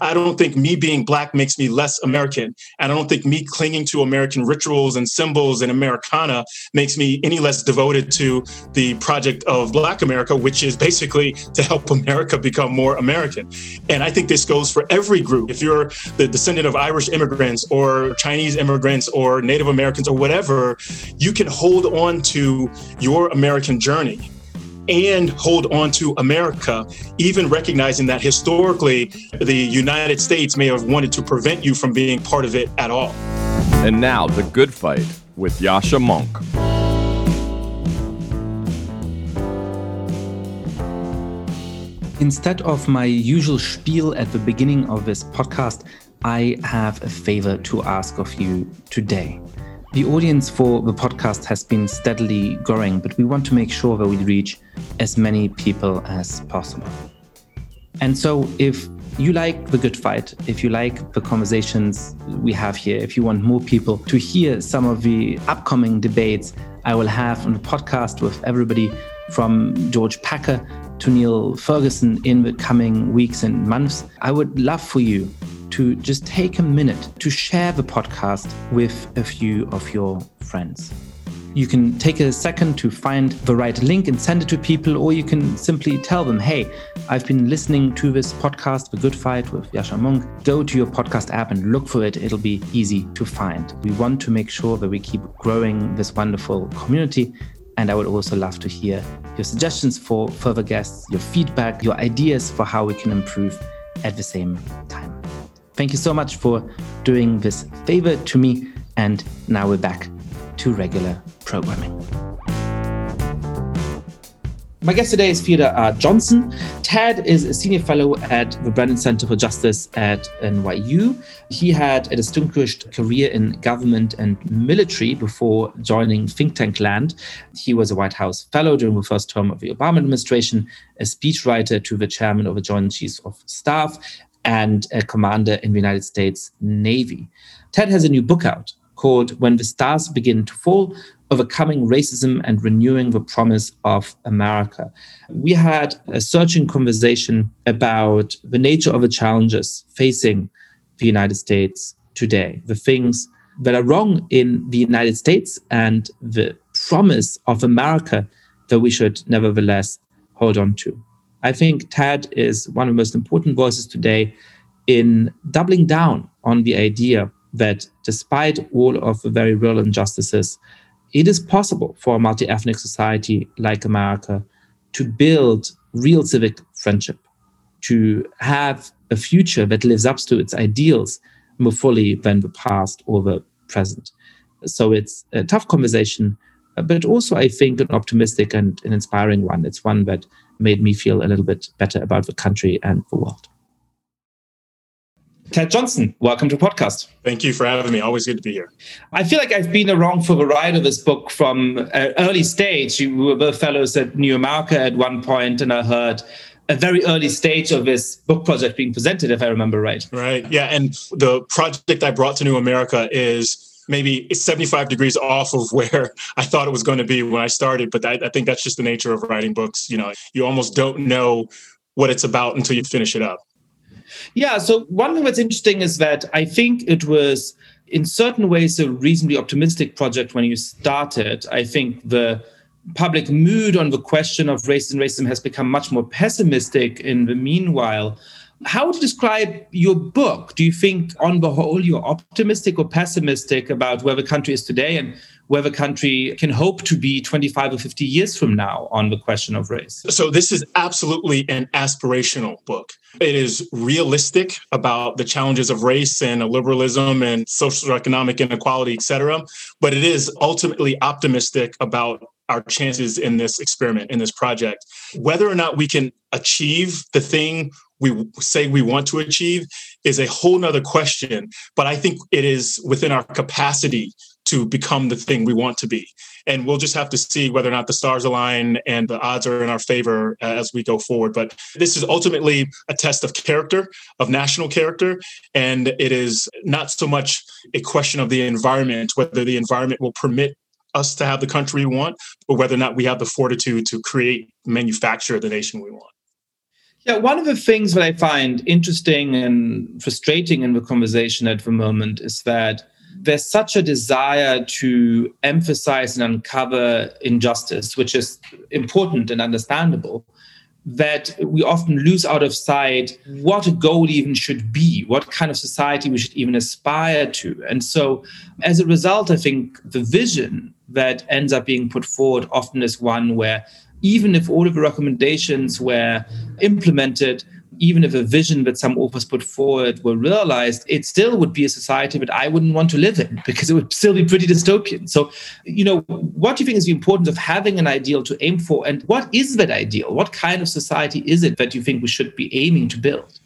I don't think me being black makes me less American. And I don't think me clinging to American rituals and symbols and Americana makes me any less devoted to the project of Black America, which is basically to help America become more American. And I think this goes for every group. If you're the descendant of Irish immigrants or Chinese immigrants or Native Americans or whatever, you can hold on to your American journey and hold on to America, even recognizing that historically the United States may have wanted to prevent you from being part of it at all. And now, The Good Fight with Yascha Mounk. Instead of my usual spiel at the beginning of this podcast, I have a favor to ask of you today. The audience for the podcast has been steadily growing, but we want to make sure that we reach as many people as possible. And so, if you like the good fight, if you like the conversations we have here, if you want more people to hear some of the upcoming debates I will have on the podcast with everybody from George Packer to Niall Ferguson in the coming weeks and months, I would love for you to just take a minute to share the podcast with a few of your friends. You can take a second to find the right link and send it to people, or you can simply tell them, hey, I've been listening to this podcast, The Good Fight with Yascha Mounk. Go to your podcast app and look for it. It'll be easy to find. We want to make sure that we keep growing this wonderful community. And I would also love to hear your suggestions for further guests, your feedback, your ideas for how we can improve at the same time. Thank you so much for doing this favor to me. And now we're back to regular programming. My guest today is Theodore uh, R. Johnson. Ted is a senior fellow at the Brennan Center for Justice at NYU. He had a distinguished career in government and military before joining think tank land. He was a White House fellow during the first term of the Obama administration, a speechwriter to the chairman of the Joint Chiefs of Staff, and a commander in the United States Navy. Ted has a new book out called When the Stars Begin to Fall Overcoming Racism and Renewing the Promise of America. We had a searching conversation about the nature of the challenges facing the United States today, the things that are wrong in the United States, and the promise of America that we should nevertheless hold on to. I think Ted is one of the most important voices today in doubling down on the idea that despite all of the very real injustices, it is possible for a multi ethnic society like America to build real civic friendship, to have a future that lives up to its ideals more fully than the past or the present. So it's a tough conversation, but also, I think, an optimistic and an inspiring one. It's one that made me feel a little bit better about the country and the world. Ted Johnson, welcome to the podcast. Thank you for having me. Always good to be here. I feel like I've been around for the ride of this book from an early stage. You were both fellows at New America at one point, and I heard a very early stage of this book project being presented, if I remember right. Right. Yeah. And the project I brought to New America is maybe 75 degrees off of where I thought it was going to be when I started. But I, I think that's just the nature of writing books. You know, you almost don't know what it's about until you finish it up. Yeah. So one thing that's interesting is that I think it was in certain ways a reasonably optimistic project when you started. I think the public mood on the question of race and racism has become much more pessimistic in the meanwhile. How would you describe your book? Do you think, on the whole, you're optimistic or pessimistic about where the country is today and where the country can hope to be 25 or 50 years from now on the question of race? So, this is absolutely an aspirational book. It is realistic about the challenges of race and liberalism and social economic inequality, et cetera. But it is ultimately optimistic about our chances in this experiment, in this project. Whether or not we can achieve the thing we say we want to achieve is a whole nother question. But I think it is within our capacity to become the thing we want to be. And we'll just have to see whether or not the stars align and the odds are in our favor uh, as we go forward. But this is ultimately a test of character, of national character. And it is not so much a question of the environment, whether the environment will permit us to have the country we want, but whether or not we have the fortitude to create, manufacture the nation we want. Yeah, one of the things that I find interesting and frustrating in the conversation at the moment is that there's such a desire to emphasize and uncover injustice, which is important and understandable, that we often lose out of sight what a goal even should be, what kind of society we should even aspire to. And so, as a result, I think the vision that ends up being put forward often is one where even if all of the recommendations were implemented, even if a vision that some authors put forward were realized, it still would be a society that I wouldn't want to live in because it would still be pretty dystopian. So, you know, what do you think is the importance of having an ideal to aim for? And what is that ideal? What kind of society is it that you think we should be aiming to build?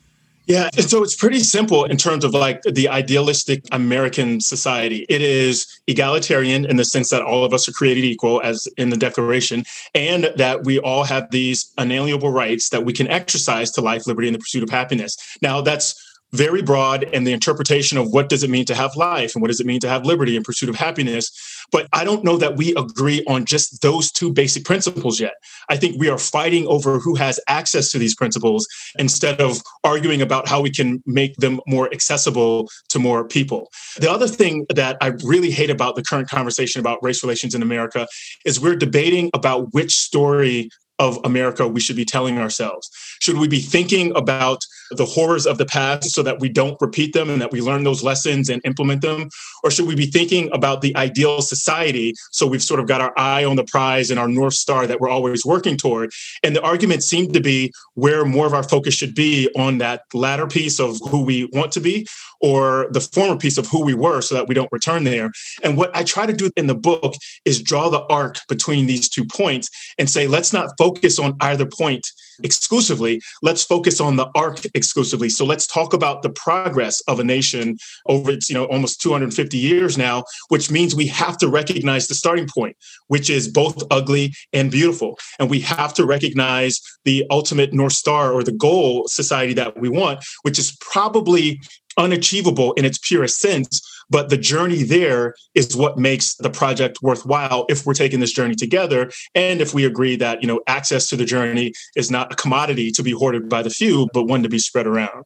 Yeah, so it's pretty simple in terms of like the idealistic American society. It is egalitarian in the sense that all of us are created equal, as in the Declaration, and that we all have these unalienable rights that we can exercise to life, liberty, and the pursuit of happiness. Now, that's very broad and the interpretation of what does it mean to have life and what does it mean to have liberty and pursuit of happiness. But i don't know that we agree on just those two basic principles yet. I think we are fighting over who has access to these principles instead of arguing about how we can make them more accessible to more people. The other thing that i really hate about the current conversation about race relations in america is we're debating about which story of America we should be telling ourselves? Should we be thinking about the horrors of the past so that we don't repeat them and that we learn those lessons and implement them? Or should we be thinking about the ideal society so we've sort of got our eye on the prize and our North Star that we're always working toward? And the argument seemed to be where more of our focus should be on that latter piece of who we want to be or the former piece of who we were so that we don't return there. And what I try to do in the book is draw the arc between these two points and say, let's not focus on either point exclusively. Let's focus on the arc exclusively. So let's talk about the progress of a nation over its, you know, almost 250 years now, which means we have to recognize the starting point, which is both ugly and beautiful. And we have to recognize the ultimate North Star or the goal society that we want, which is probably unachievable in its purest sense. But the journey there is what makes the project worthwhile if we're taking this journey together. And if we agree that, you know, access to the journey is not a commodity to be hoarded by the few, but one to be spread around.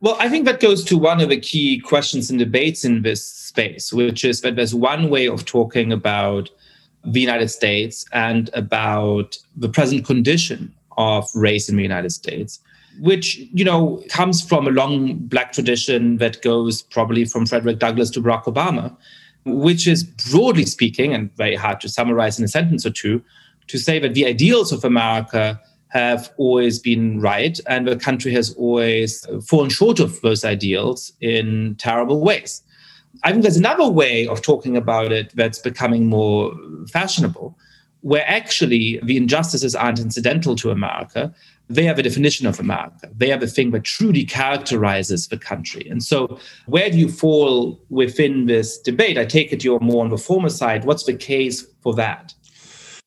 Well, I think that goes to one of the key questions and debates in this space, which is that there's one way of talking about the United States and about the present condition of race in the United States which you know comes from a long black tradition that goes probably from Frederick Douglass to Barack Obama, which is broadly speaking and very hard to summarize in a sentence or two, to say that the ideals of America have always been right and the country has always fallen short of those ideals in terrible ways. I think there's another way of talking about it that's becoming more fashionable, where actually the injustices aren't incidental to America, they are the definition of America. They are the thing that truly characterizes the country. And so, where do you fall within this debate? I take it you're more on the former side. What's the case for that?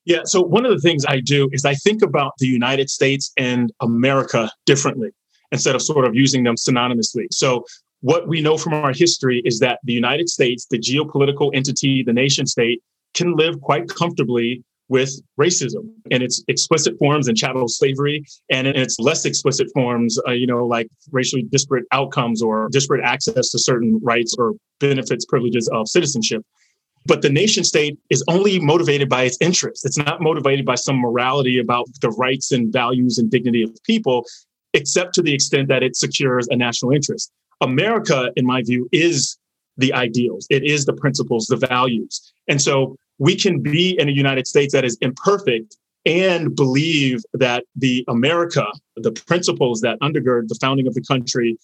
Yeah. So, one of the things I do is I think about the United States and America differently instead of sort of using them synonymously. So, what we know from our history is that the United States, the geopolitical entity, the nation state, can live quite comfortably with racism in its explicit forms and chattel slavery and in its less explicit forms, uh, you know, like racially disparate outcomes or disparate access to certain rights or benefits, privileges of citizenship. But the nation state is only motivated by its interests. It's not motivated by some morality about the rights and values and dignity of people, except to the extent that it secures a national interest. America, in my view, is the ideals, it is the principles, the values. And so we can be in a United States that is imperfect and believe that the America, the principles that undergird the founding of the country,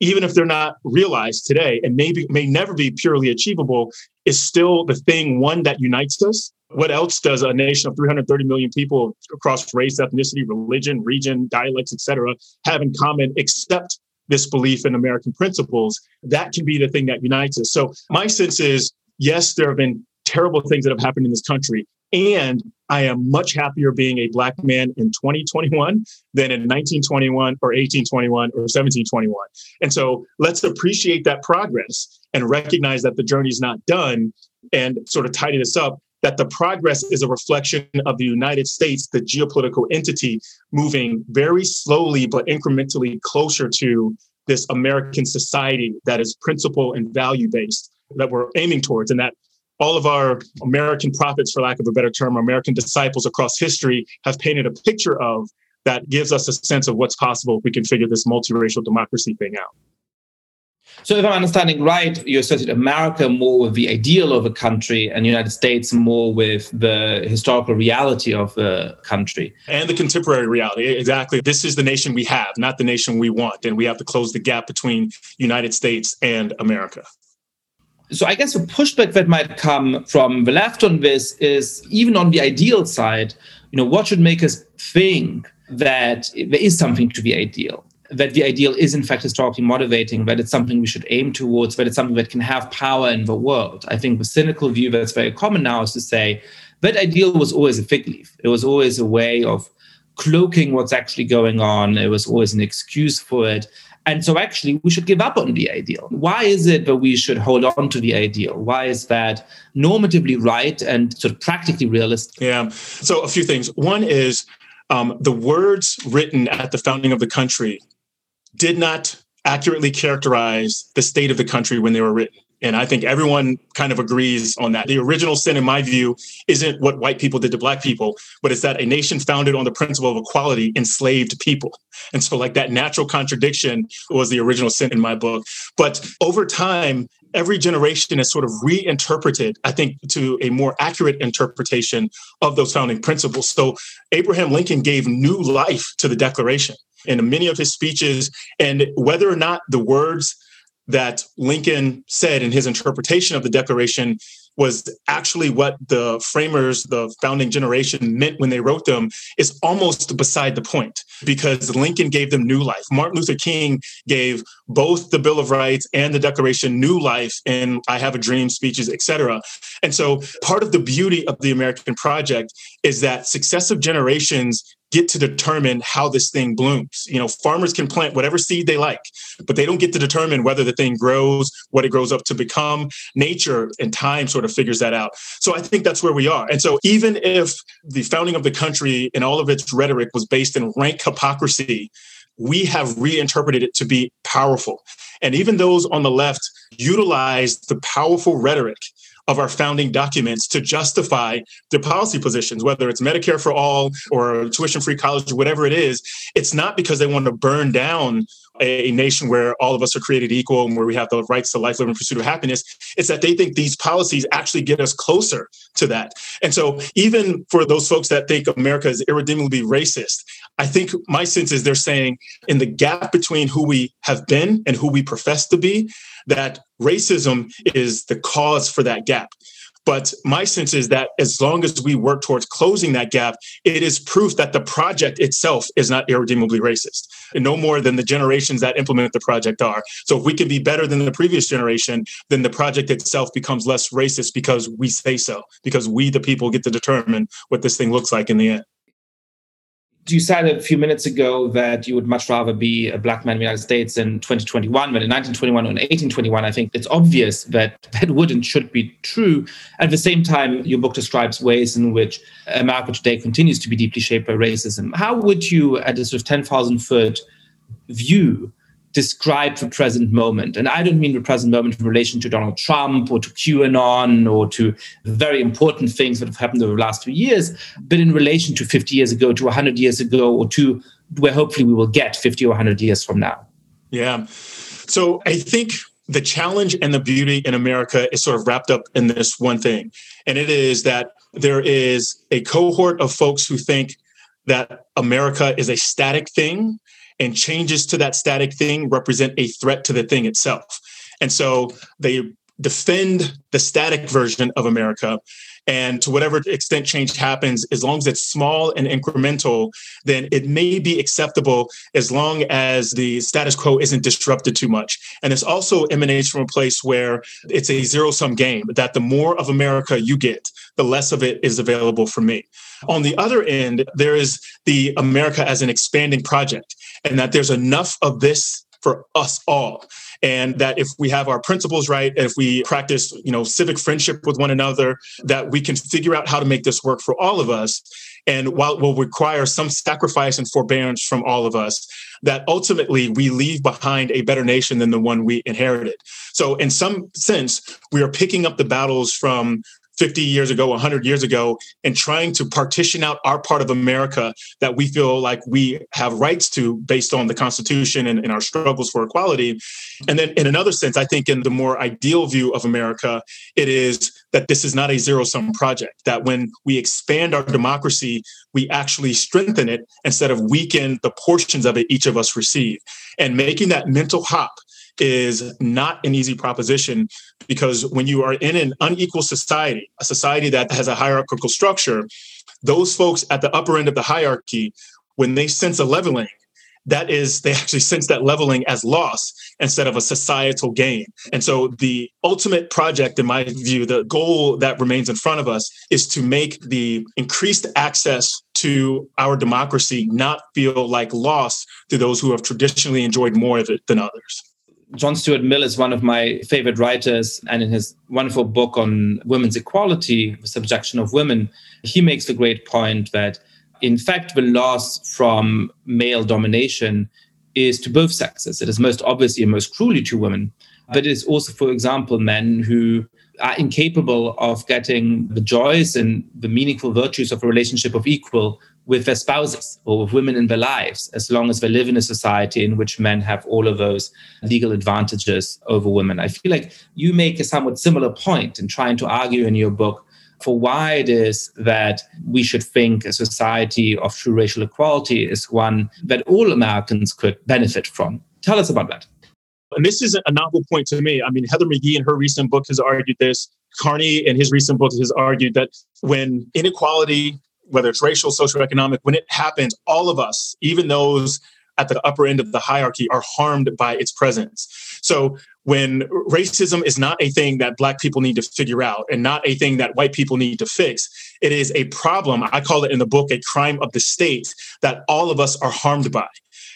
even if they're not realized today and maybe may never be purely achievable, is still the thing one that unites us. What else does a nation of 330 million people across race, ethnicity, religion, region, dialects, etc., have in common except this belief in American principles? That can be the thing that unites us. So my sense is, yes, there have been terrible things that have happened in this country. And I am much happier being a black man in 2021 than in 1921 or 1821 or 1721. And so let's appreciate that progress and recognize that the journey is not done and sort of tidy this up that the progress is a reflection of the United States, the geopolitical entity, moving very slowly but incrementally closer to this American society that is principle and value based that we're aiming towards, and that all of our American prophets, for lack of a better term, American disciples across history have painted a picture of that gives us a sense of what's possible if we can figure this multiracial democracy thing out. So, if I'm understanding right, you associate America more with the ideal of a country and the United States more with the historical reality of the country. And the contemporary reality. Exactly. This is the nation we have, not the nation we want. And we have to close the gap between United States and America. So, I guess the pushback that might come from the left on this is even on the ideal side, you know, what should make us think that there is something to the ideal? that the ideal is in fact historically motivating, that it's something we should aim towards, that it's something that can have power in the world. I think the cynical view that's very common now is to say that ideal was always a fig leaf. It was always a way of cloaking what's actually going on. It was always an excuse for it. And so actually we should give up on the ideal. Why is it that we should hold on to the ideal? Why is that normatively right and sort of practically realistic? Yeah. So a few things. One is um, the words written at the founding of the country did not accurately characterize the state of the country when they were written. And I think everyone kind of agrees on that. The original sin, in my view, isn't what white people did to black people, but it's that a nation founded on the principle of equality enslaved people. And so, like, that natural contradiction was the original sin in my book. But over time, every generation has sort of reinterpreted, I think, to a more accurate interpretation of those founding principles. So, Abraham Lincoln gave new life to the Declaration in many of his speeches. And whether or not the words that Lincoln said in his interpretation of the Declaration was actually what the framers, the founding generation meant when they wrote them is almost beside the point because Lincoln gave them new life. Martin Luther King gave both the Bill of Rights and the Declaration new life in I Have a Dream speeches, etc. And so part of the beauty of the American project is that successive generations get to determine how this thing blooms. You know, farmers can plant whatever seed they like, but they don't get to determine whether the thing grows, what it grows up to become. Nature and time sort of figures that out. So I think that's where we are. And so even if the founding of the country and all of its rhetoric was based in rank hypocrisy, we have reinterpreted it to be powerful. And even those on the left utilize the powerful rhetoric of our founding documents to justify their policy positions, whether it's Medicare for all or tuition free college, whatever it is. It's not because they want to burn down a nation where all of us are created equal and where we have the rights to life, living, and pursuit of happiness. It's that they think these policies actually get us closer to that. And so, even for those folks that think America is irredeemably racist, I think my sense is they're saying in the gap between who we have been and who we profess to be, that racism is the cause for that gap. But my sense is that as long as we work towards closing that gap, it is proof that the project itself is not irredeemably racist, no more than the generations that implement the project are. So if we can be better than the previous generation, then the project itself becomes less racist because we say so, because we, the people, get to determine what this thing looks like in the end you said a few minutes ago that you would much rather be a black man in the United States in 2021 than in 1921 or in 1821. I think it's obvious that that would and should be true. At the same time, your book describes ways in which America today continues to be deeply shaped by racism. How would you, at a sort of 10,000 foot view, describe the present moment. And I don't mean the present moment in relation to Donald Trump or to QAnon or to very important things that have happened over the last few years, but in relation to 50 years ago, to 100 years ago, or to where hopefully we will get 50 or 100 years from now. Yeah. So I think the challenge and the beauty in America is sort of wrapped up in this one thing. And it is that there is a cohort of folks who think that America is a static thing and changes to that static thing represent a threat to the thing itself. And so they defend the static version of America. And to whatever extent change happens, as long as it's small and incremental, then it may be acceptable as long as the status quo isn't disrupted too much. And this also emanates from a place where it's a zero sum game, that the more of America you get, the less of it is available for me. On the other end, there is the America as an expanding project, and that there's enough of this for us all. and that if we have our principles right, if we practice, you know, civic friendship with one another, that we can figure out how to make this work for all of us. And while it will require some sacrifice and forbearance from all of us, that ultimately we leave behind a better nation than the one we inherited. So, in some sense, we are picking up the battles from 50 years ago, 100 years ago, and trying to partition out our part of America that we feel like we have rights to based on the Constitution and, and, our struggles for equality. And then, in another sense, I think in the more ideal view of America, it is that this is not a zero sum project, that when we expand our democracy, we actually strengthen it instead of weaken the portions of it each of us receive. And making that mental hop is not an easy proposition because when you are in an unequal society, a society that has a hierarchical structure, those folks at the upper end of the hierarchy, when they sense a leveling, that is, they actually sense that leveling as loss instead of a societal gain. And so, the ultimate project, in my view, the goal that remains in front of us is to make the increased access to our democracy not feel like loss to those who have traditionally enjoyed more of it than others. John Stuart Mill is one of my favorite writers, and in his wonderful book on women's equality, the subjection of women, he makes the great point that, in fact, the loss from male domination is to both sexes. It is most obviously and most cruelly to women, but it is also, for example, men who are incapable of getting the joys and the meaningful virtues of a relationship of equal with their spouses or with women in their lives, as long as they live in a society in which men have all of those legal advantages over women. I feel like you make a somewhat similar point in trying to argue in your book for why it is that we should think a society of true racial equality is one that all Americans could benefit from. Tell us about that. And this is a novel point to me. I mean, Heather McGhee in her recent book has argued this. Carney in his recent book has argued that when inequality whether it's racial, socioeconomic, when it happens, all of us, even those at the upper end of the hierarchy, are harmed by its presence. So when racism is not a thing that black people need to figure out and not a thing that white people need to fix it is a problem i call it in the book a crime of the state that all of us are harmed by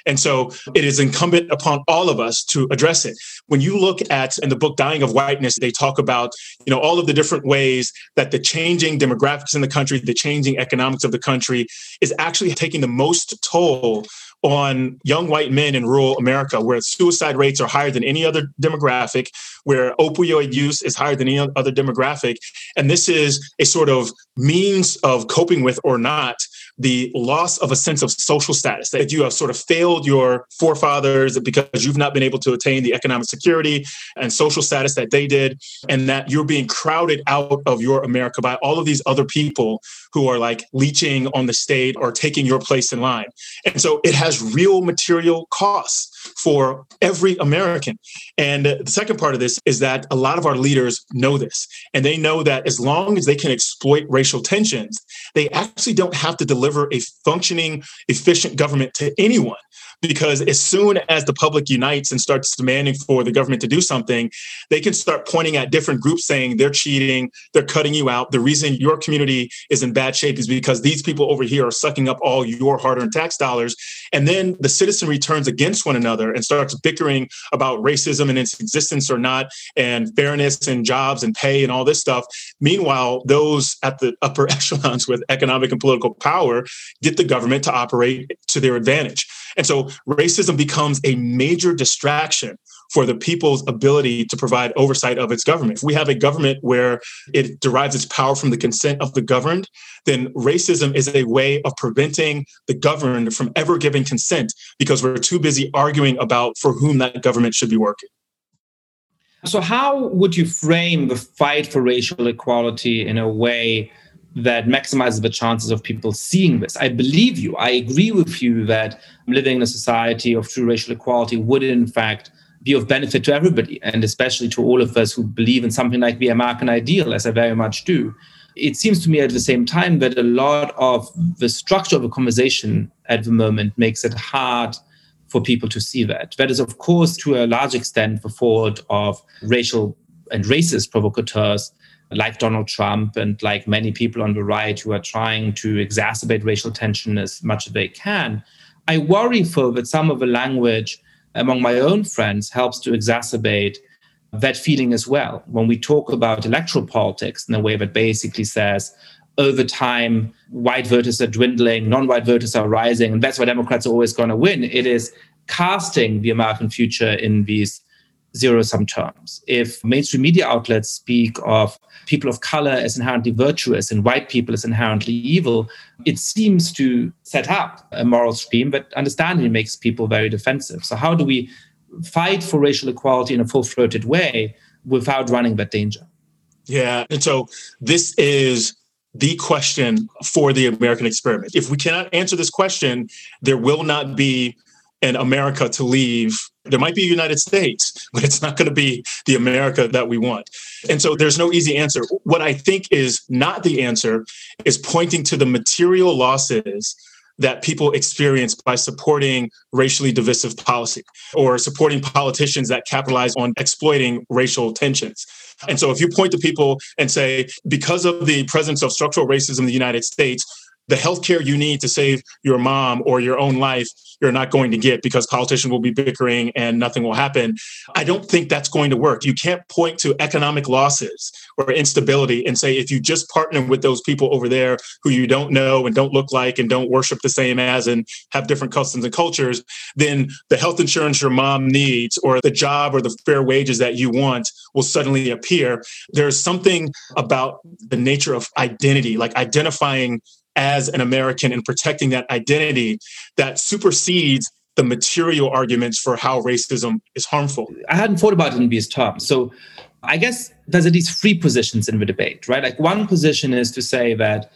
and so it is incumbent upon all of us to address it. When you look at in the book Dying of Whiteness, they talk about, you know, all of the different ways that the changing demographics in the country, the changing economics of the country is actually taking the most toll on young white men in rural America, where suicide rates are higher than any other demographic, where opioid use is higher than any other demographic. And this is a sort of means of coping with or not the loss of a sense of social status, that you have sort of failed your forefathers because you've not been able to attain the economic security and social status that they did, and that you're being crowded out of your America by all of these other people who are like leeching on the state or taking your place in line. And so it has real material costs for every American. And the second part of this is that a lot of our leaders know this, and they know that as long as they can exploit racial tensions, they actually don't have to deliver a functioning, efficient government to anyone because as soon as the public unites and starts demanding for the government to do something, they can start pointing at different groups saying they're cheating, they're cutting you out. The reason your community is in bad shape is because these people over here are sucking up all your hard earned tax dollars. And then the citizenry turns against one another and starts bickering about racism and its existence or not, and fairness and jobs and pay and all this stuff. Meanwhile, those at the upper echelons with economic and political power get the government to operate to their advantage. And so racism becomes a major distraction for the people's ability to provide oversight of its government. If we have a government where it derives its power from the consent of the governed, then racism is a way of preventing the governed from ever giving consent because we're too busy arguing about for whom that government should be working. So, how would you frame the fight for racial equality in a way that maximizes the chances of people seeing this. I believe you. I agree with you that living in a society of true racial equality would, in fact, be of benefit to everybody, and especially to all of us who believe in something like the American ideal, as I very much do. It seems to me at the same time that a lot of the structure of a conversation at the moment makes it hard for people to see that. That is, of course, to a large extent, the fault of racial and racist provocateurs like Donald Trump and like many people on the right who are trying to exacerbate racial tension as much as they can. I worry, for that some of the language among my own friends helps to exacerbate that feeling as well. When we talk about electoral politics in a way that basically says, over time, white voters are dwindling, non white voters are rising, and that's why Democrats are always going to win. It is casting the American future in these zero sum terms. If mainstream media outlets speak of people of color as inherently virtuous and white people as inherently evil, it seems to set up a moral stream that understandably makes people very defensive. So, how do we fight for racial equality in a full throated way without running that danger? Yeah. And so, this is the question for the American experiment. If we cannot answer this question, there will not be an America to leave. There might be a United States, but it's not going to be the America that we want. And so there's no easy answer. What I think is not the answer is pointing to the material losses that people experience by supporting racially divisive policy or supporting politicians that capitalize on exploiting racial tensions. And so if you point to people and say, because of the presence of structural racism in the United States, the healthcare you need to save your mom or your own life you're not going to get because politicians will be bickering and nothing will happen. I don't think that's going to work. You can't point to economic losses or instability and say, if you just partner with those people over there who you don't know and don't look like and don't worship the same as and have different customs and cultures, then the health insurance your mom needs or the job or the fair wages that you want will suddenly appear. There's something about the nature of identity, like identifying as an American and protecting that identity that supersedes the material arguments for how racism is harmful. I hadn't thought about it in these terms. So I guess there's at least three positions in the debate, right? Like one position is to say that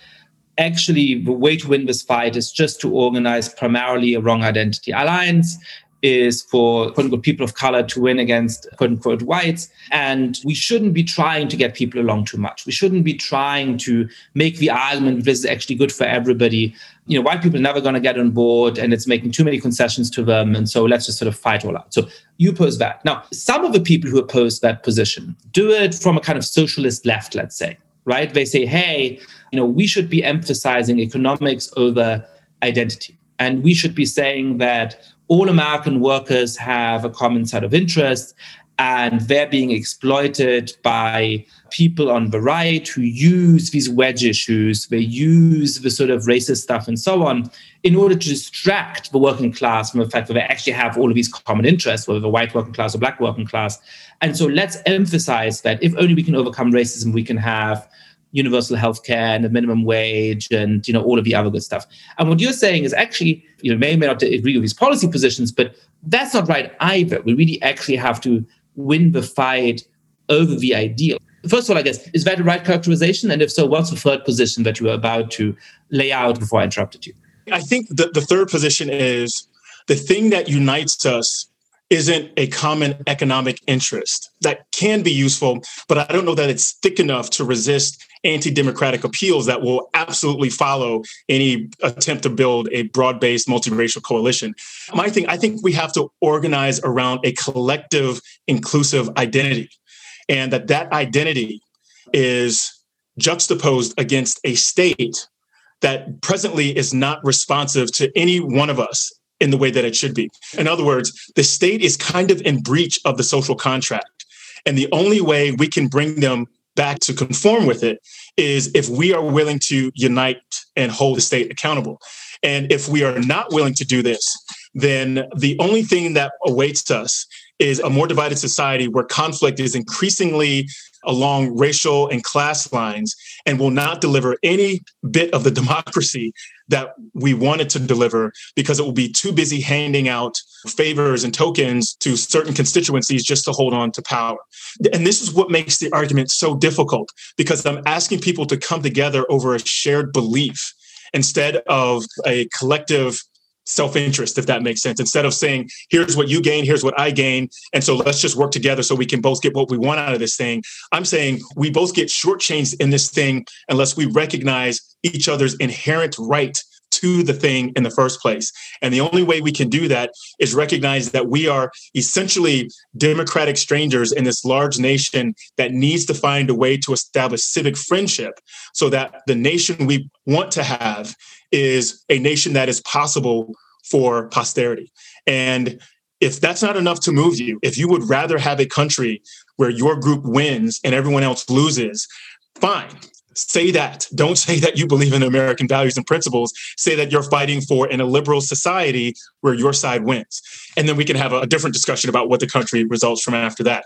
actually the way to win this fight is just to organize primarily a wrong identity alliance is for quote unquote people of color to win against quote unquote whites. And we shouldn't be trying to get people along too much. We shouldn't be trying to make the argument this is actually good for everybody. You know, white people are never going to get on board and it's making too many concessions to them. And so let's just sort of fight all out. So you oppose that. Now, some of the people who oppose that position do it from a kind of socialist left, let's say, right? They say, hey, you know, we should be emphasizing economics over identity. And we should be saying that all American workers have a common set of interests and they're being exploited by people on the right who use these wedge issues, they use the sort of racist stuff and so on in order to distract the working class from the fact that they actually have all of these common interests, whether the white working class or black working class. And so let's emphasize that if only we can overcome racism, we can have universal health care and a minimum wage and you know all of the other good stuff. And what you're saying is actually, you know, may or may not agree with these policy positions, but that's not right either. We really actually have to win the fight over the ideal. First of all, I guess, is that the right characterization? And if so, what's the third position that you were about to lay out before I interrupted you? I think the, the third position is the thing that unites us isn't a common economic interest. That can be useful, but I don't know that it's thick enough to resist anti-democratic appeals that will absolutely follow any attempt to build a broad-based multiracial coalition. My thing, I think we have to organize around a collective inclusive identity and that that identity is juxtaposed against a state that presently is not responsive to any one of us in the way that it should be. In other words, the state is kind of in breach of the social contract. And the only way we can bring them back to conform with it is if we are willing to unite and hold the state accountable. And if we are not willing to do this, then the only thing that awaits us is a more divided society where conflict is increasingly along racial and class lines and will not deliver any bit of the democracy that we wanted to deliver because it will be too busy handing out favors and tokens to certain constituencies just to hold on to power. And this is what makes the argument so difficult because I'm asking people to come together over a shared belief instead of a collective self-interest if that makes sense. Instead of saying here's what you gain here's what i gain and so let's just work together so we can both get what we want out of this thing i'm saying we both get shortchanged in this thing unless we recognize each other's inherent right to the thing in the first place. And the only way we can do that is recognize that we are essentially democratic strangers in this large nation that needs to find a way to establish civic friendship so that the nation we want to have is a nation that is possible for posterity. And If that's not enough to move you, if you would rather have a country where your group wins and everyone else loses, fine. Say that. Don't say that you believe in American values and principles. Say that you're fighting for in a liberal society where your side wins. And then we can have a, different discussion about what the country results from after that.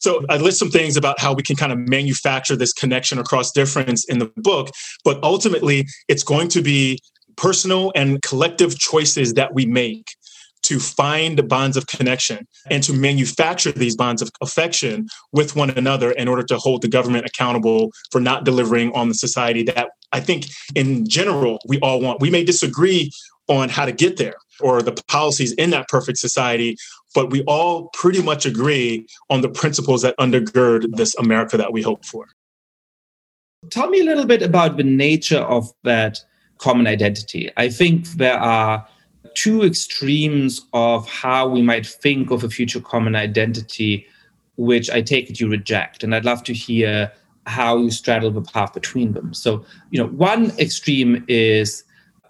So I list some things about how we can kind of manufacture this connection across difference in the book, but ultimately it's going to be personal and collective choices that we make to find bonds of connection and to manufacture these bonds of affection with one another in order to hold the government accountable for not delivering on the society that I think in general we all want. We may disagree on how to get there or the policies in that perfect society, but we all pretty much agree on the principles that undergird this America that we hope for. Tell me a little bit about the nature of that common identity. I think there are two extremes of how we might think of a future common identity, which I take it you reject. And I'd love to hear how you straddle the path between them. So, you know, one extreme is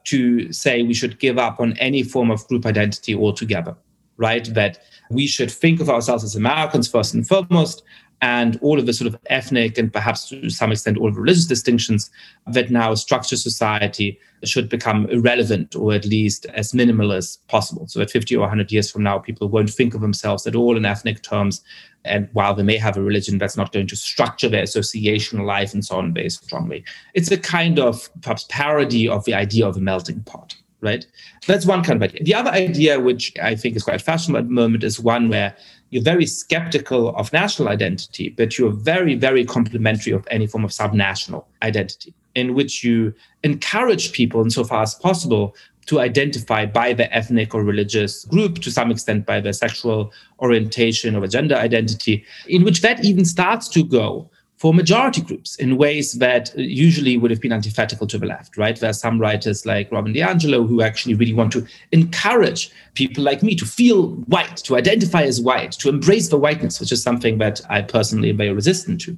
to say we should give up on any form of group identity altogether, right? That we should think of ourselves as Americans first and foremost, and all of the sort of ethnic and perhaps to some extent all of the religious distinctions that now structure society should become irrelevant or at least as minimal as possible. So that 50 or 100 years from now, people won't think of themselves at all in ethnic terms. And while they may have a religion, that's not going to structure their associational life and so on very strongly. It's a kind of perhaps parody of the idea of a melting pot right? That's one kind of idea. The other idea, which I think is quite fashionable at the moment, is one where you're very skeptical of national identity, but you're very, very complimentary of any form of subnational identity, in which you encourage people, insofar as possible, to identify by their ethnic or religious group, to some extent by their sexual orientation or gender identity, in which that even starts to go for majority groups in ways that usually would have been antithetical to the left, right? There are some writers like Robin DiAngelo who actually really want to encourage people like me to feel white, to identify as white, to embrace the whiteness, which is something that I personally am very resistant to.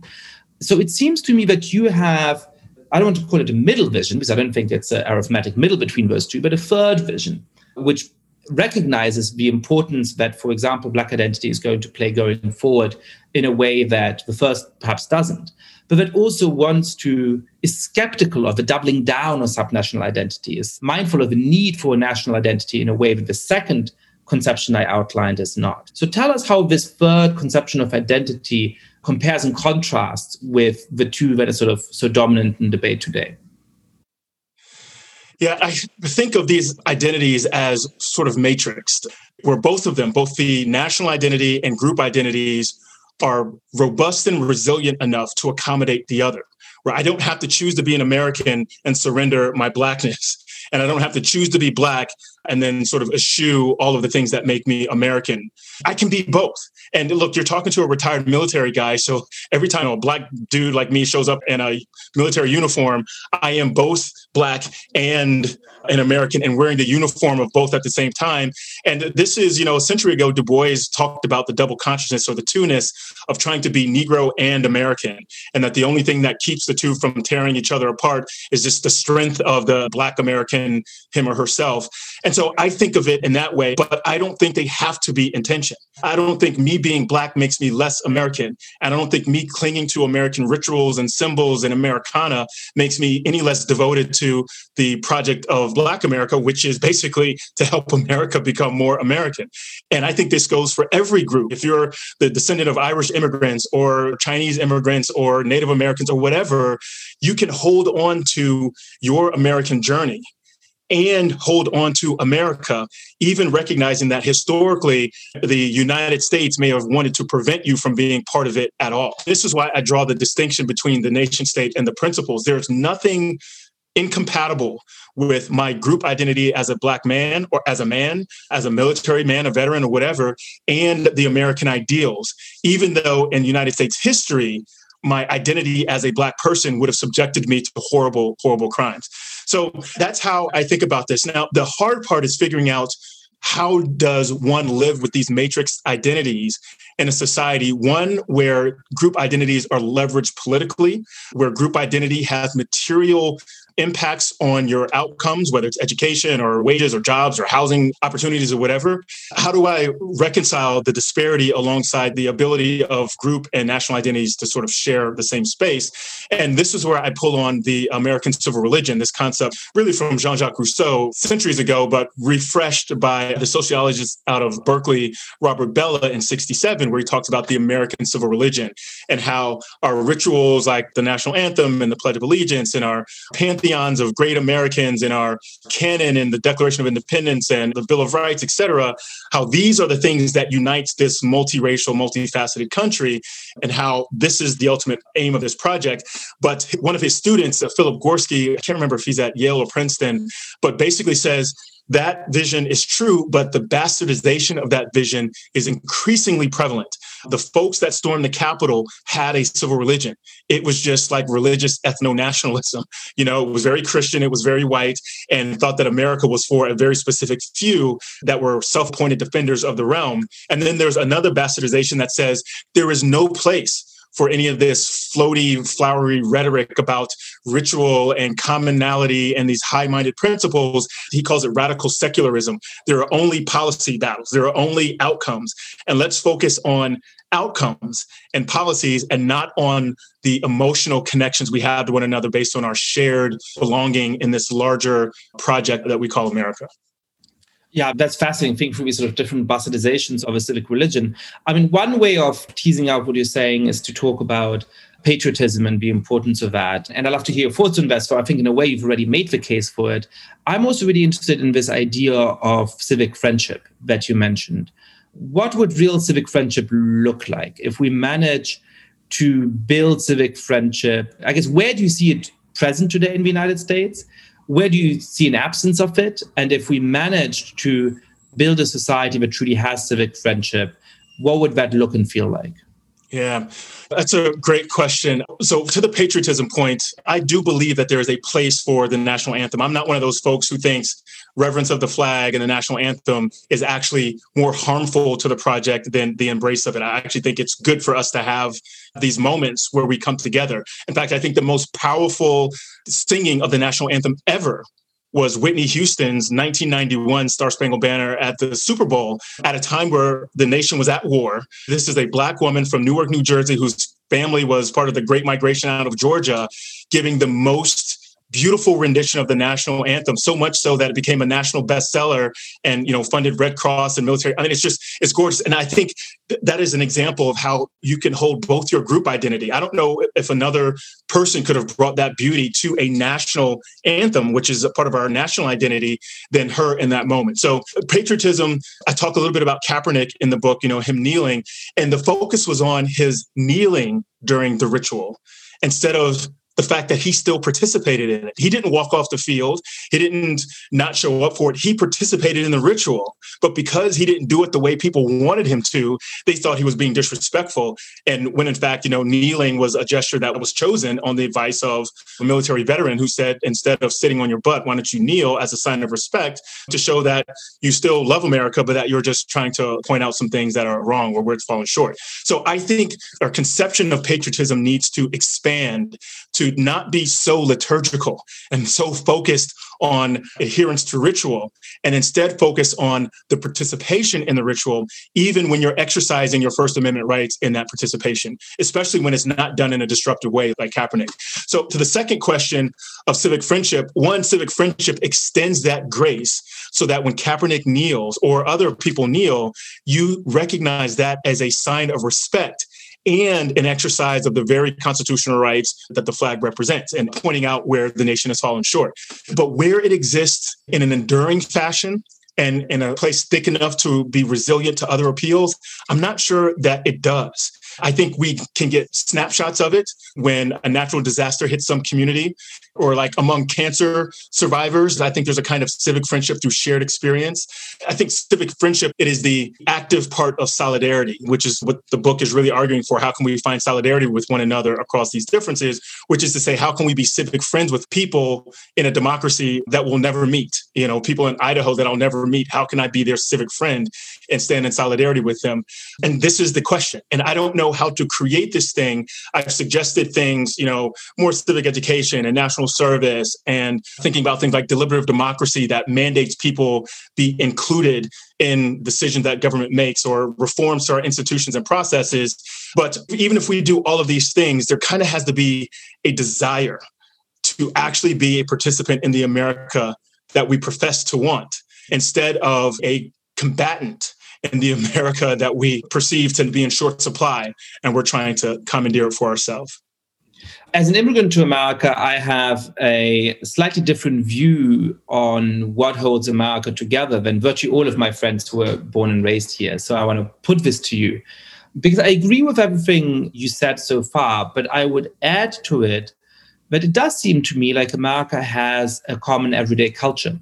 So it seems to me that you have, I don't want to call it a middle vision, because I don't think it's an arithmetic middle between those two, but a third vision, which recognizes the importance that, for example, Black identity is going to play going forward in a way that the first perhaps doesn't, but that also wants to, is skeptical of the doubling down on subnational identity, is mindful of the need for a national identity in a way that the second conception I outlined is not. So tell us how this third conception of identity compares and contrasts with the two that are sort of so dominant in debate today. Yeah, I think of these identities as sort of matrixed, where both of them, both the national identity and group identities, are robust and resilient enough to accommodate the other. Where I don't have to choose to be an American and surrender my blackness. And I don't have to choose to be black and then sort of eschew all of the things that make me American. I can be both. And look, you're talking to a retired military guy. So every time a black dude like me shows up in a military uniform, I am both black and an American and wearing the uniform of both at the same time. And this is, you know, a century ago, Du Bois talked about the double consciousness or the two-ness of trying to be Negro and American. And that the only thing that keeps the two from tearing each other apart is just the strength of the black American, him or herself. And so I think of it in that way, but I don't think they have to be intention. I don't think me being black makes me less American. And I don't think me clinging to American rituals and symbols and Americana makes me any less devoted to the project of Black America, which is basically to help America become more American. And I think this goes for every group. If you're the descendant of Irish immigrants or Chinese immigrants or Native Americans or whatever, you can hold on to your American journey and hold on to America, even recognizing that historically the United States may have wanted to prevent you from being part of it at all. This is why I draw the distinction between the nation state and the principles. There's nothing incompatible with my group identity as a black man or as a man, as a military man, a veteran, or whatever, and the American ideals, even though in United States history, my identity as a black person would have subjected me to horrible, horrible crimes. So that's how I think about this. Now, the hard part is figuring out how does one live with these matrix identities in a society one where group identities are leveraged politically where group identity has material impacts on your outcomes, whether it's education or wages or jobs or housing opportunities or whatever. How do I reconcile the disparity alongside the ability of group and national identities to sort of share the same space? And this is where I pull on the American civil religion, this concept really from Jean Jacques Rousseau centuries ago, but refreshed by the sociologist out of Berkeley, Robert Bellah, in 67, where he talks about the American civil religion and how our rituals like the national anthem and the Pledge of Allegiance and our pantheons of great Americans in our canon and the Declaration of Independence and the Bill of Rights, et cetera, how these are the things that unites this multiracial, multifaceted country and how this is the ultimate aim of this project. But one of his students, uh, Philip Gorski, I can't remember if he's at Yale or Princeton, but basically says that vision is true, but the bastardization of that vision is increasingly prevalent. The folks that stormed the Capitol had a civil religion. It was just like religious ethno nationalism. You know, it was very Christian, it was very white, and thought that America was for a very specific few that were self appointed defenders of the realm. And then there's another bastardization that says there is no place for any of this floaty, flowery rhetoric about ritual and commonality and these high minded principles. He calls it radical secularism. There are only policy battles, there are only outcomes. And let's focus on outcomes and policies and not on the emotional connections we have to one another based on our shared belonging in this larger project that we call America. Yeah, that's fascinating. Think through these sort of different bastardizations of a civic religion. I mean, one way of teasing out what you're saying is to talk about patriotism and the importance of that. And I'd love to hear your thoughts on that. So I think in a way you've already made the case for it. I'm also really interested in this idea of civic friendship that you mentioned. What would real civic friendship look like if we manage to build civic friendship? I guess where do you see it present today in the United States? Where do you see an absence of it? And if we managed to build a society that truly has civic friendship, what would that look and feel like? Yeah, that's a great question. So, to the patriotism point, I do believe that there is a place for the national anthem. I'm not one of those folks who thinks reverence of the flag and the national anthem is actually more harmful to the project than the embrace of it. I actually think it's good for us to have these moments where we come together. In fact, I think the most powerful singing of the national anthem ever was Whitney Houston's 1991 Star Spangled Banner at the Super Bowl at a time where the nation was at war. This is a Black woman from Newark, New Jersey, whose family was part of the Great Migration out of Georgia, giving the most beautiful rendition of the national anthem so much so that it became a national bestseller and you know funded red cross and military. I mean it's just it's gorgeous. And i think th- that is an example of how you can hold both your group identity. I don't know if another person could have brought that beauty to a national anthem which is a part of our national identity than her in that moment. So patriotism i talk a little bit about kaepernick in the book you know him kneeling and the focus was on his kneeling during the ritual instead of the fact that he still participated in it. He didn't walk off the field. He didn't not show up for it. He participated in the ritual. But because he didn't do it the way people wanted him to, they thought he was being disrespectful. And when in fact, you know, kneeling was a gesture that was chosen on the advice of a military veteran who said, instead of sitting on your butt, why don't you kneel as a sign of respect to show that you still love America, but that you're just trying to point out some things that are wrong or where it's falling short. So I think our conception of patriotism needs to expand to not be so liturgical and so focused on adherence to ritual and instead focus on the participation in the ritual, even when you're exercising your First Amendment rights in that participation, especially when it's not done in a disruptive way like Kaepernick. So, to the second question of civic friendship, one, civic friendship extends that grace so that when Kaepernick kneels or other people kneel, you recognize that as a sign of respect and an exercise of the very constitutional rights that the flag represents and pointing out where the nation has fallen short. But where it exists in an enduring fashion, and in a place thick enough to be resilient to other appeals, I'm not sure that it does. I think we can get snapshots of it when a natural disaster hits some community or like among cancer survivors. I think there's a kind of civic friendship through shared experience. I think civic friendship, it is the active part of solidarity, which is what the book is really arguing for. How can we find solidarity with one another across these differences? Which is to say, how can we be civic friends with people in a democracy that will never meet? You know, people in Idaho that I'll never meet. How can I be their civic friend and stand in solidarity with them? And this is the question. And I don't know know how to create this thing, I've suggested things, you know, more civic education and national service and thinking about things like deliberative democracy that mandates people be included in decisions that government makes or reforms to our institutions and processes. But even if we do all of these things, there kind of has to be a desire to actually be a participant in the America that we profess to want instead of a combatant in the America that we perceive to be in short supply and we're trying to commandeer it for ourselves. As an immigrant to America, I have a slightly different view on what holds America together than virtually all of my friends who were born and raised here. So I want to put this to you because I agree with everything you said so far, but I would add to it that it does seem to me like America has a common everyday culture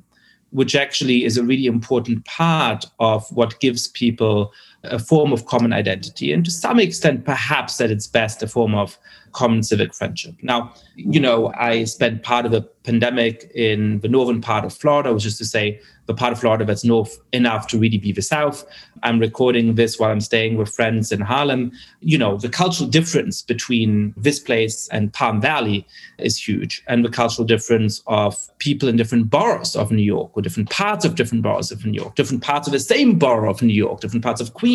which actually is a really important part of what gives people a form of common identity, and to some extent, perhaps at its best, a form of common civic friendship. Now, you know, I spent part of the pandemic in the northern part of Florida, which is to say, the part of Florida that's north enough to really be the South. I'm recording this while I'm staying with friends in Harlem. You know, the cultural difference between this place and Palm Valley is huge. And the cultural difference of people in different boroughs of New York, or different parts of different boroughs of New York, different parts of the same borough of New York, different parts of Queens,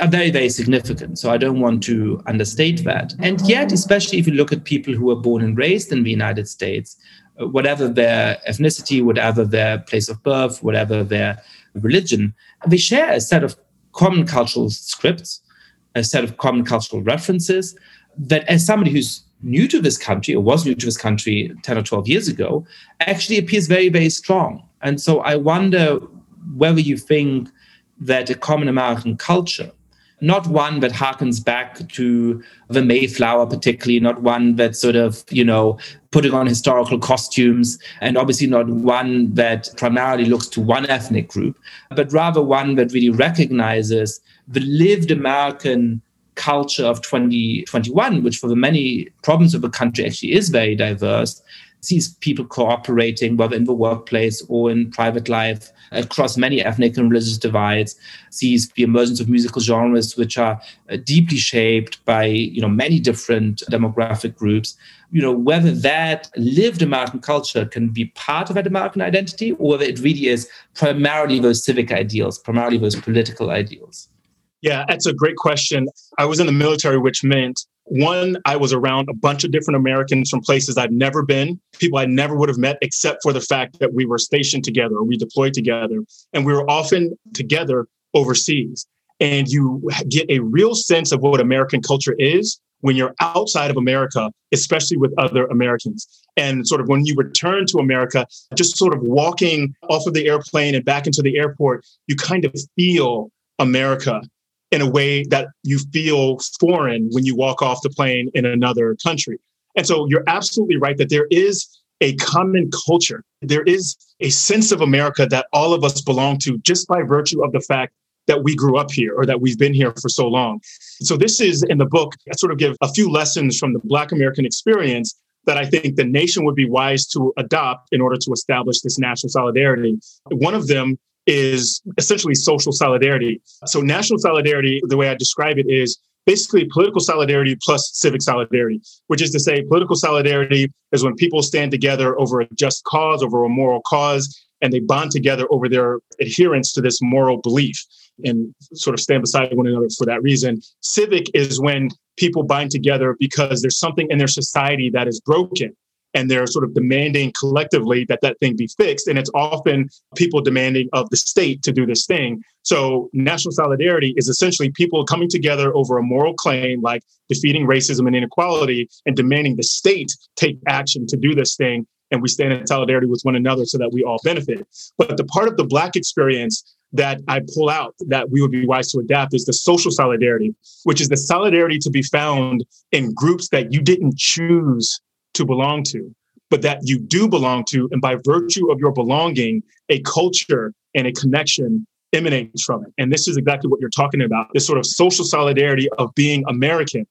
are very, very significant. So I don't want to understate that. And yet, especially if you look at people who were born and raised in the United States, uh, whatever their ethnicity, whatever their place of birth, whatever their religion, they share a set of common cultural scripts, a set of common cultural references that, as somebody who's new to this country or was new to this country 10 or 12 years ago, actually appears very, very strong. And so I wonder whether you think that a common American culture not one that harkens back to the Mayflower, particularly, not one that sort of, you know, putting on historical costumes, and obviously not one that primarily looks to one ethnic group, but rather one that really recognizes the lived American culture of 2021, which for the many problems of the country actually is very diverse, sees people cooperating, whether in the workplace or in private life, across many ethnic and religious divides, sees the emergence of musical genres which are uh, deeply shaped by you know many different demographic groups. You know whether that lived American culture can be part of that American identity, or whether it really is primarily those civic ideals, primarily those political ideals. Yeah, that's a great question. I was in the military, which meant one, I was around a bunch of different Americans from places I'd never been, people I never would have met, except for the fact that we were stationed together or we deployed together. And we were often together overseas. And you get a real sense of what American culture is when you're outside of America, especially with other Americans. And sort of when you return to America, just sort of walking off of the airplane and back into the airport, you kind of feel America in a way that you feel foreign when you walk off the plane in another country. And so you're absolutely right that there is a common culture. There is a sense of America that all of us belong to just by virtue of the fact that we grew up here or that we've been here for so long. So this is in the book, I sort of give a few lessons from the Black American experience that I think the nation would be wise to adopt in order to establish this national solidarity. One of them is essentially social solidarity. So, national solidarity, the way I describe it is basically political solidarity plus civic solidarity, which is to say, political solidarity is when people stand together over a just cause, over a moral cause, and they bond together over their adherence to this moral belief and sort of stand beside one another for that reason. Civic is when people bind together because there's something in their society that is broken and they're sort of demanding collectively that that thing be fixed. And it's often people demanding of the state to do this thing. So national solidarity is essentially people coming together over a moral claim like defeating racism and inequality and demanding the state take action to do this thing. And we stand in solidarity with one another so that we all benefit. But the part of the Black experience that I pull out that we would be wise to adapt is the social solidarity, which is the solidarity to be found in groups that you didn't choose to belong to, but that you do belong to. And by virtue of your belonging, a culture and a connection emanates from it. And this is exactly what you're talking about this sort of social solidarity of being American.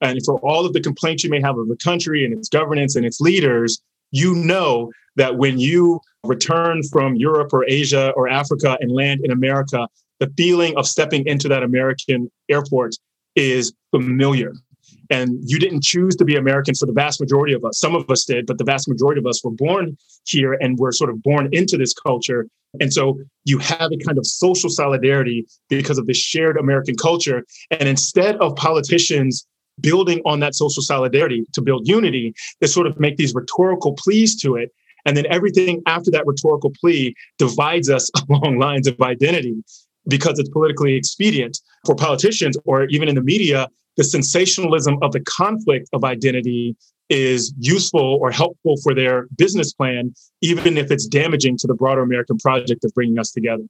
And for all of the complaints you may have of the country and its governance and its leaders, you know that when you return from Europe or Asia or Africa and land in America, the feeling of stepping into that American airport is familiar. And you didn't choose to be American for the vast majority of us. Some of us did, but the vast majority of us were born here and were sort of born into this culture. And so you have a kind of social solidarity because of this shared American culture. And instead of politicians building on that social solidarity to build unity, they sort of make these rhetorical pleas to it. And then everything after that rhetorical plea divides us along lines of identity because it's politically expedient for politicians or even in the media. The sensationalism of the conflict of identity is useful or helpful for their business plan, even if it's damaging to the broader American project of bringing us together.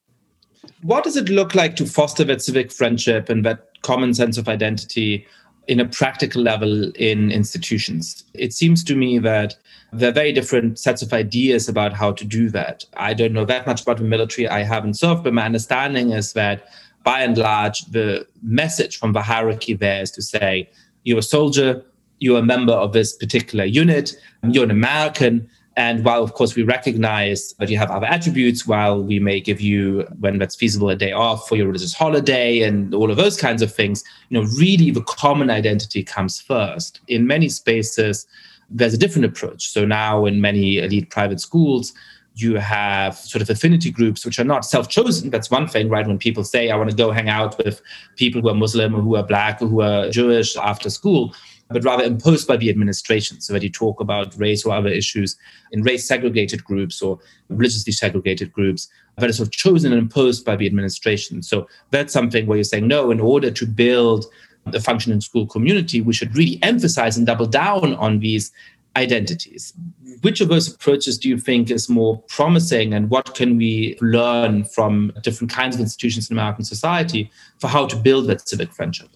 What does it look like to foster that civic friendship and that common sense of identity in a practical level in institutions. It seems to me that there are very different sets of ideas about how to do that. I don't know that much about the military. I haven't served, but my understanding is that by and large, the message from the hierarchy there is to say, you're a soldier, you're a member of this particular unit, you're an American, and while, of course, we recognize that you have other attributes, while we may give you, when that's feasible, a day off for your religious holiday and all of those kinds of things, you know, really the common identity comes first. In many spaces, there's a different approach. So now in many elite private schools, you have sort of affinity groups which are not self-chosen that's one thing right when people say i want to go hang out with people who are muslim or who are black or who are jewish after school but rather imposed by the administration. So that you talk about race or other issues in race segregated groups or religiously segregated groups that are sort of chosen and imposed by the administration. So that's something where you're saying, no, in order to build a functioning school community, we should really emphasize and double down on these identities. Which of those approaches do you think is more promising, and what can we learn from different kinds of institutions in American society for how to build that civic friendship?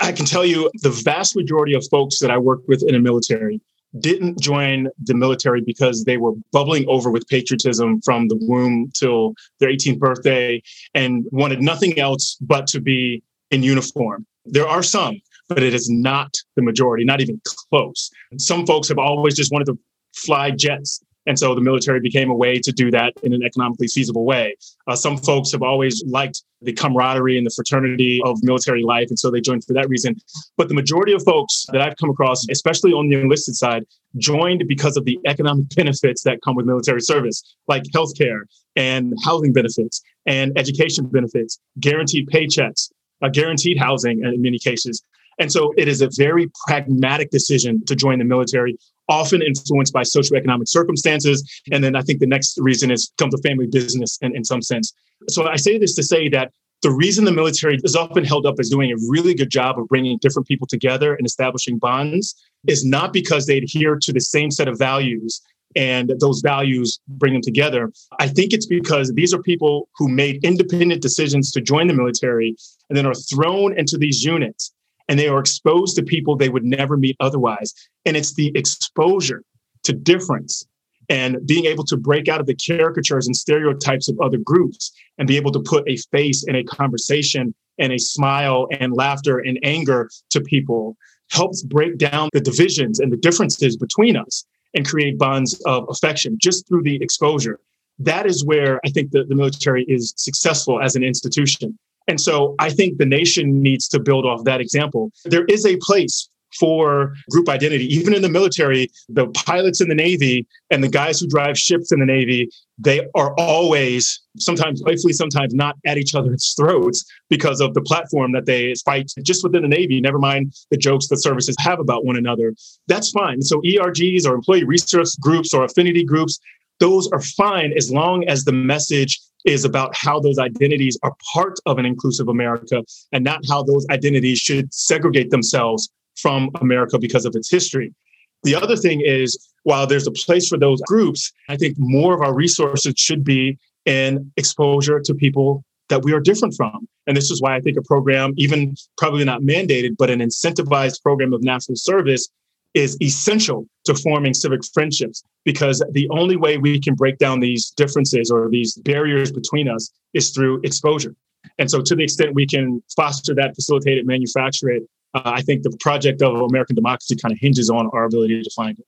I can tell you the vast majority of folks that I worked with in the military didn't join the military because they were bubbling over with patriotism from the womb till their 18th birthday and wanted nothing else but to be in uniform. There are some, but it is not the majority, not even close. Some folks have always just wanted to fly jets and so the military became a way to do that in an economically feasible way. Uh, some folks have always liked the camaraderie and the fraternity of military life. And so they joined for that reason. But the majority of folks that I've come across, especially on the enlisted side, joined because of the economic benefits that come with military service, like healthcare and housing benefits and education benefits, guaranteed paychecks, uh, guaranteed housing in many cases. And so it is a very pragmatic decision to join the military often influenced by socioeconomic circumstances. And then I think the next reason is comes a family business in, in some sense. So I say this to say that the reason the military is often held up as doing a really good job of bringing different people together and establishing bonds is not because they adhere to the same set of values and those values bring them together. I think it's because these are people who made independent decisions to join the military and then are thrown into these units and they are exposed to people they would never meet otherwise. And it's the exposure to difference and being able to break out of the caricatures and stereotypes of other groups and be able to put a face and a conversation and a smile and laughter and anger to people helps break down the divisions and the differences between us and create bonds of affection just through the exposure. That is where I think the, the military is successful as an institution. And so I think the nation needs to build off that example. There is a place for group identity. Even in the military, the pilots in the Navy and the guys who drive ships in the Navy, they are always, sometimes playfully, sometimes not at each other's throats because of the platform that they fight just within the Navy, never mind the jokes that services have about one another. That's fine. So ERGs or employee resource groups or affinity groups, those are fine as long as the message is about how those identities are part of an inclusive America and not how those identities should segregate themselves from America because of its history. The other thing is, while there's a place for those groups, I think more of our resources should be in exposure to people that we are different from. And this is why I think a program, even probably not mandated, but an incentivized program of national service is essential to forming civic friendships because the only way we can break down these differences or these barriers between us is through exposure. And so, to the extent we can foster that, facilitate it, manufacture it, uh, I think the project of American democracy kind of hinges on our ability to find it.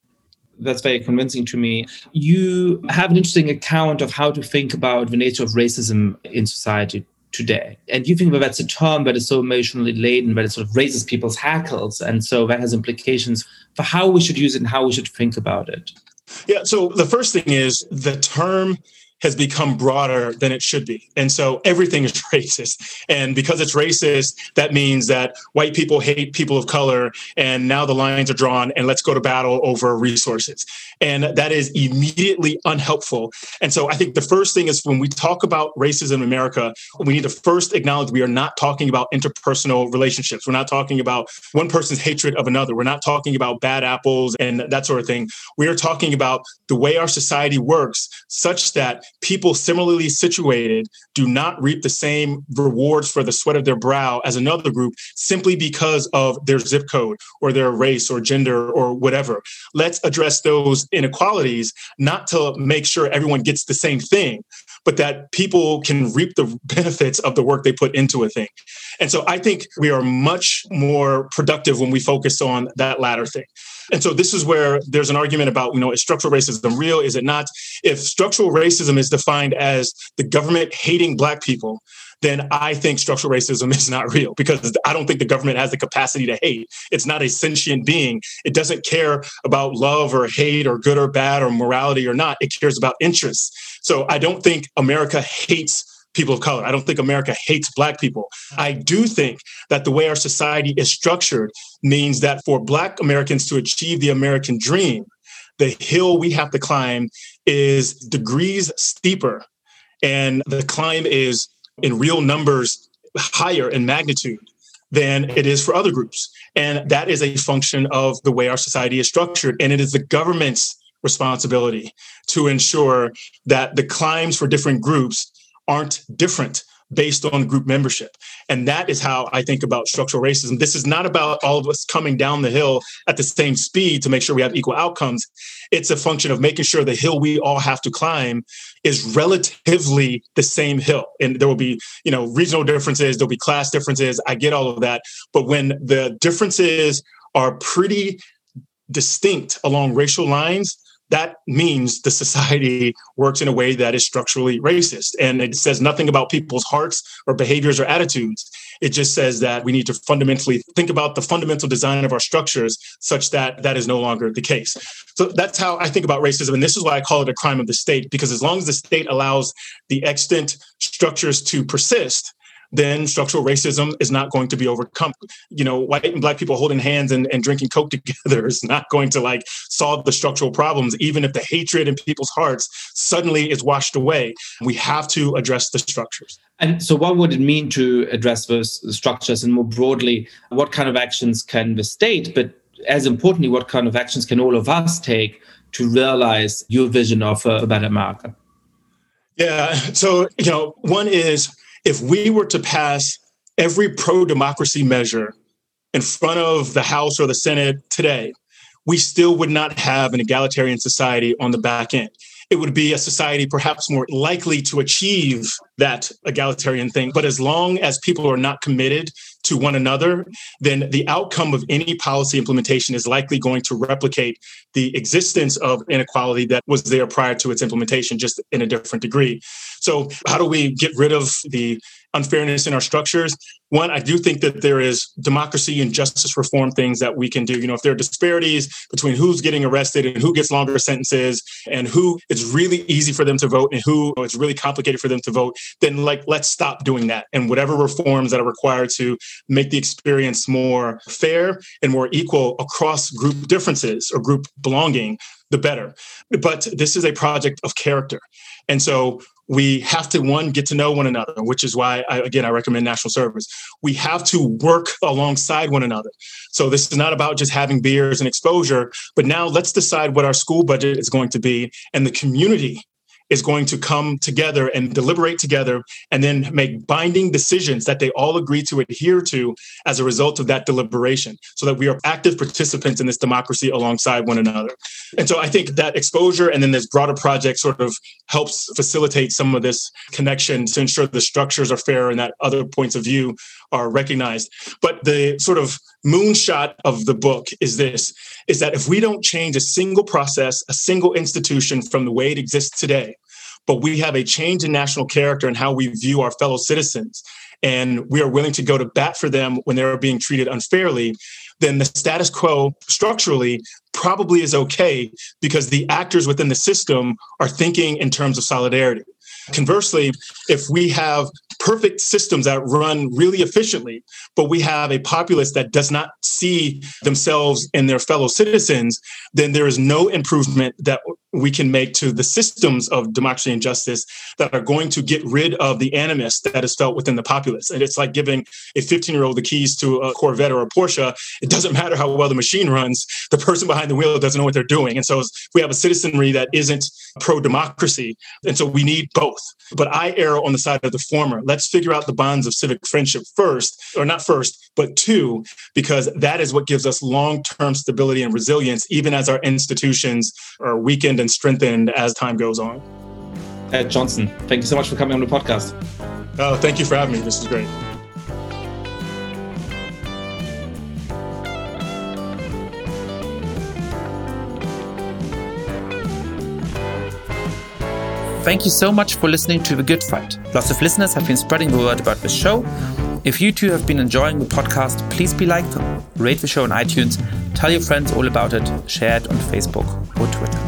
That's very convincing to me. You have an interesting account of how to think about the nature of racism in society today. And you think that that's a term that is so emotionally laden, that it sort of raises people's hackles. And so that has implications for how we should use it and how we should think about it. Yeah. So the first thing is the term has become broader than it should be. And so everything is racist. And because it's racist, that means that white people hate people of color. And now the lines are drawn and let's go to battle over resources. And that is immediately unhelpful. And so I think the first thing is when we talk about racism in America, we need to first acknowledge we are not talking about interpersonal relationships. We're not talking about one person's hatred of another. We're not talking about bad apples and that sort of thing. We are talking about the way our society works such that people similarly situated do not reap the same rewards for the sweat of their brow as another group simply because of their zip code or their race or gender or whatever. Let's address those inequalities, not to make sure everyone gets the same thing, but that people can reap the benefits of the work they put into a thing. And so I think we are much more productive when we focus on that latter thing. And so this is where there's an argument about, you know, is structural racism real? Is it not? If structural racism is defined as the government hating Black people, then I think structural racism is not real because I don't think the government has the capacity to hate. It's not a sentient being. It doesn't care about love or hate or good or bad or morality or not. It cares about interests. So I don't think America hates people of color. I don't think America hates Black people. I do think that the way our society is structured means that for Black Americans to achieve the American dream, the hill we have to climb is degrees steeper. And the climb is in real numbers higher in magnitude than it is for other groups. And that is a function of the way our society is structured. And it is the government's responsibility to ensure that the climbs for different groups aren't different based on group membership. And that is how I think about structural racism. This is not about all of us coming down the hill at the same speed to make sure we have equal outcomes. It's a function of making sure the hill we all have to climb is relatively the same hill. And there will be, you know, regional differences, there'll be class differences. I get all of that. But when the differences are pretty distinct along racial lines, that means the society works in a way that is structurally racist. And it says nothing about people's hearts or behaviors or attitudes. It just says that we need to fundamentally think about the fundamental design of our structures such that that is no longer the case. So that's how I think about racism. And this is why I call it a crime of the state, because as long as the state allows the extant structures to persist, then structural racism is not going to be overcome. You know, white and black people holding hands and, and drinking Coke together is not going to like solve the structural problems, even if the hatred in people's hearts suddenly is washed away. We have to address the structures. And so, what would it mean to address those structures? And more broadly, what kind of actions can the state, but as importantly, what kind of actions can all of us take to realize your vision of uh, a better America? Yeah. So, you know, one is if we were to pass every pro democracy measure in front of the House or the Senate today, we still would not have an egalitarian society on the back end. It would be a society perhaps more likely to achieve that egalitarian thing. But as long as people are not committed to one another, then the outcome of any policy implementation is likely going to replicate the existence of inequality that was there prior to its implementation, just in a different degree. So, how do we get rid of the unfairness in our structures? One, I do think that there is democracy and justice reform things that we can do. You know, if there are disparities between who's getting arrested and who gets longer sentences and who it's really easy for them to vote and who it's really complicated for them to vote, then like let's stop doing that. And whatever reforms that are required to make the experience more fair and more equal across group differences or group belonging, the better. But this is a project of character. And so we have to one get to know one another which is why I, again i recommend national service. We have to work alongside one another. So this is not about just having beers and exposure but now let's decide what our school budget is going to be and the community is going to come together and deliberate together and then make binding decisions that they all agree to adhere to as a result of that deliberation so that we are active participants in this democracy alongside one another. And so I think that exposure and then this broader project sort of helps facilitate some of this connection to ensure the structures are fair and that other points of view are recognized. But the sort of moonshot of the book is this is that if we don't change a single process, a single institution from the way it exists today, but we have a change in national character and how we view our fellow citizens, and we are willing to go to bat for them when they're being treated unfairly, then the status quo structurally probably is okay because the actors within the system are thinking in terms of solidarity. Conversely, if we have perfect systems that run really efficiently, but we have a populace that does not see themselves and their fellow citizens, then there is no improvement that we can make to the systems of democracy and justice that are going to get rid of the animus that is felt within the populace. And it's like giving a 15 year old the keys to a Corvette or a Porsche. It doesn't matter how well the machine runs, the person behind the wheel doesn't know what they're doing. And so we have a citizenry that isn't pro democracy. And so we need both. But I err on the side of the former. Let's figure out the bonds of civic friendship first, or not first, but two, because that is what gives us long term stability and resilience, even as our institutions are weakened and strengthened as time goes on. Ted Johnson, thank you so much for coming on the podcast. Oh, thank you for having me. This is great. Thank you so much for listening to The Good Fight. Lots of listeners have been spreading the word about this show. If you too have been enjoying the podcast, please be like, rate the show on iTunes, tell your friends all about it, share it on Facebook or Twitter.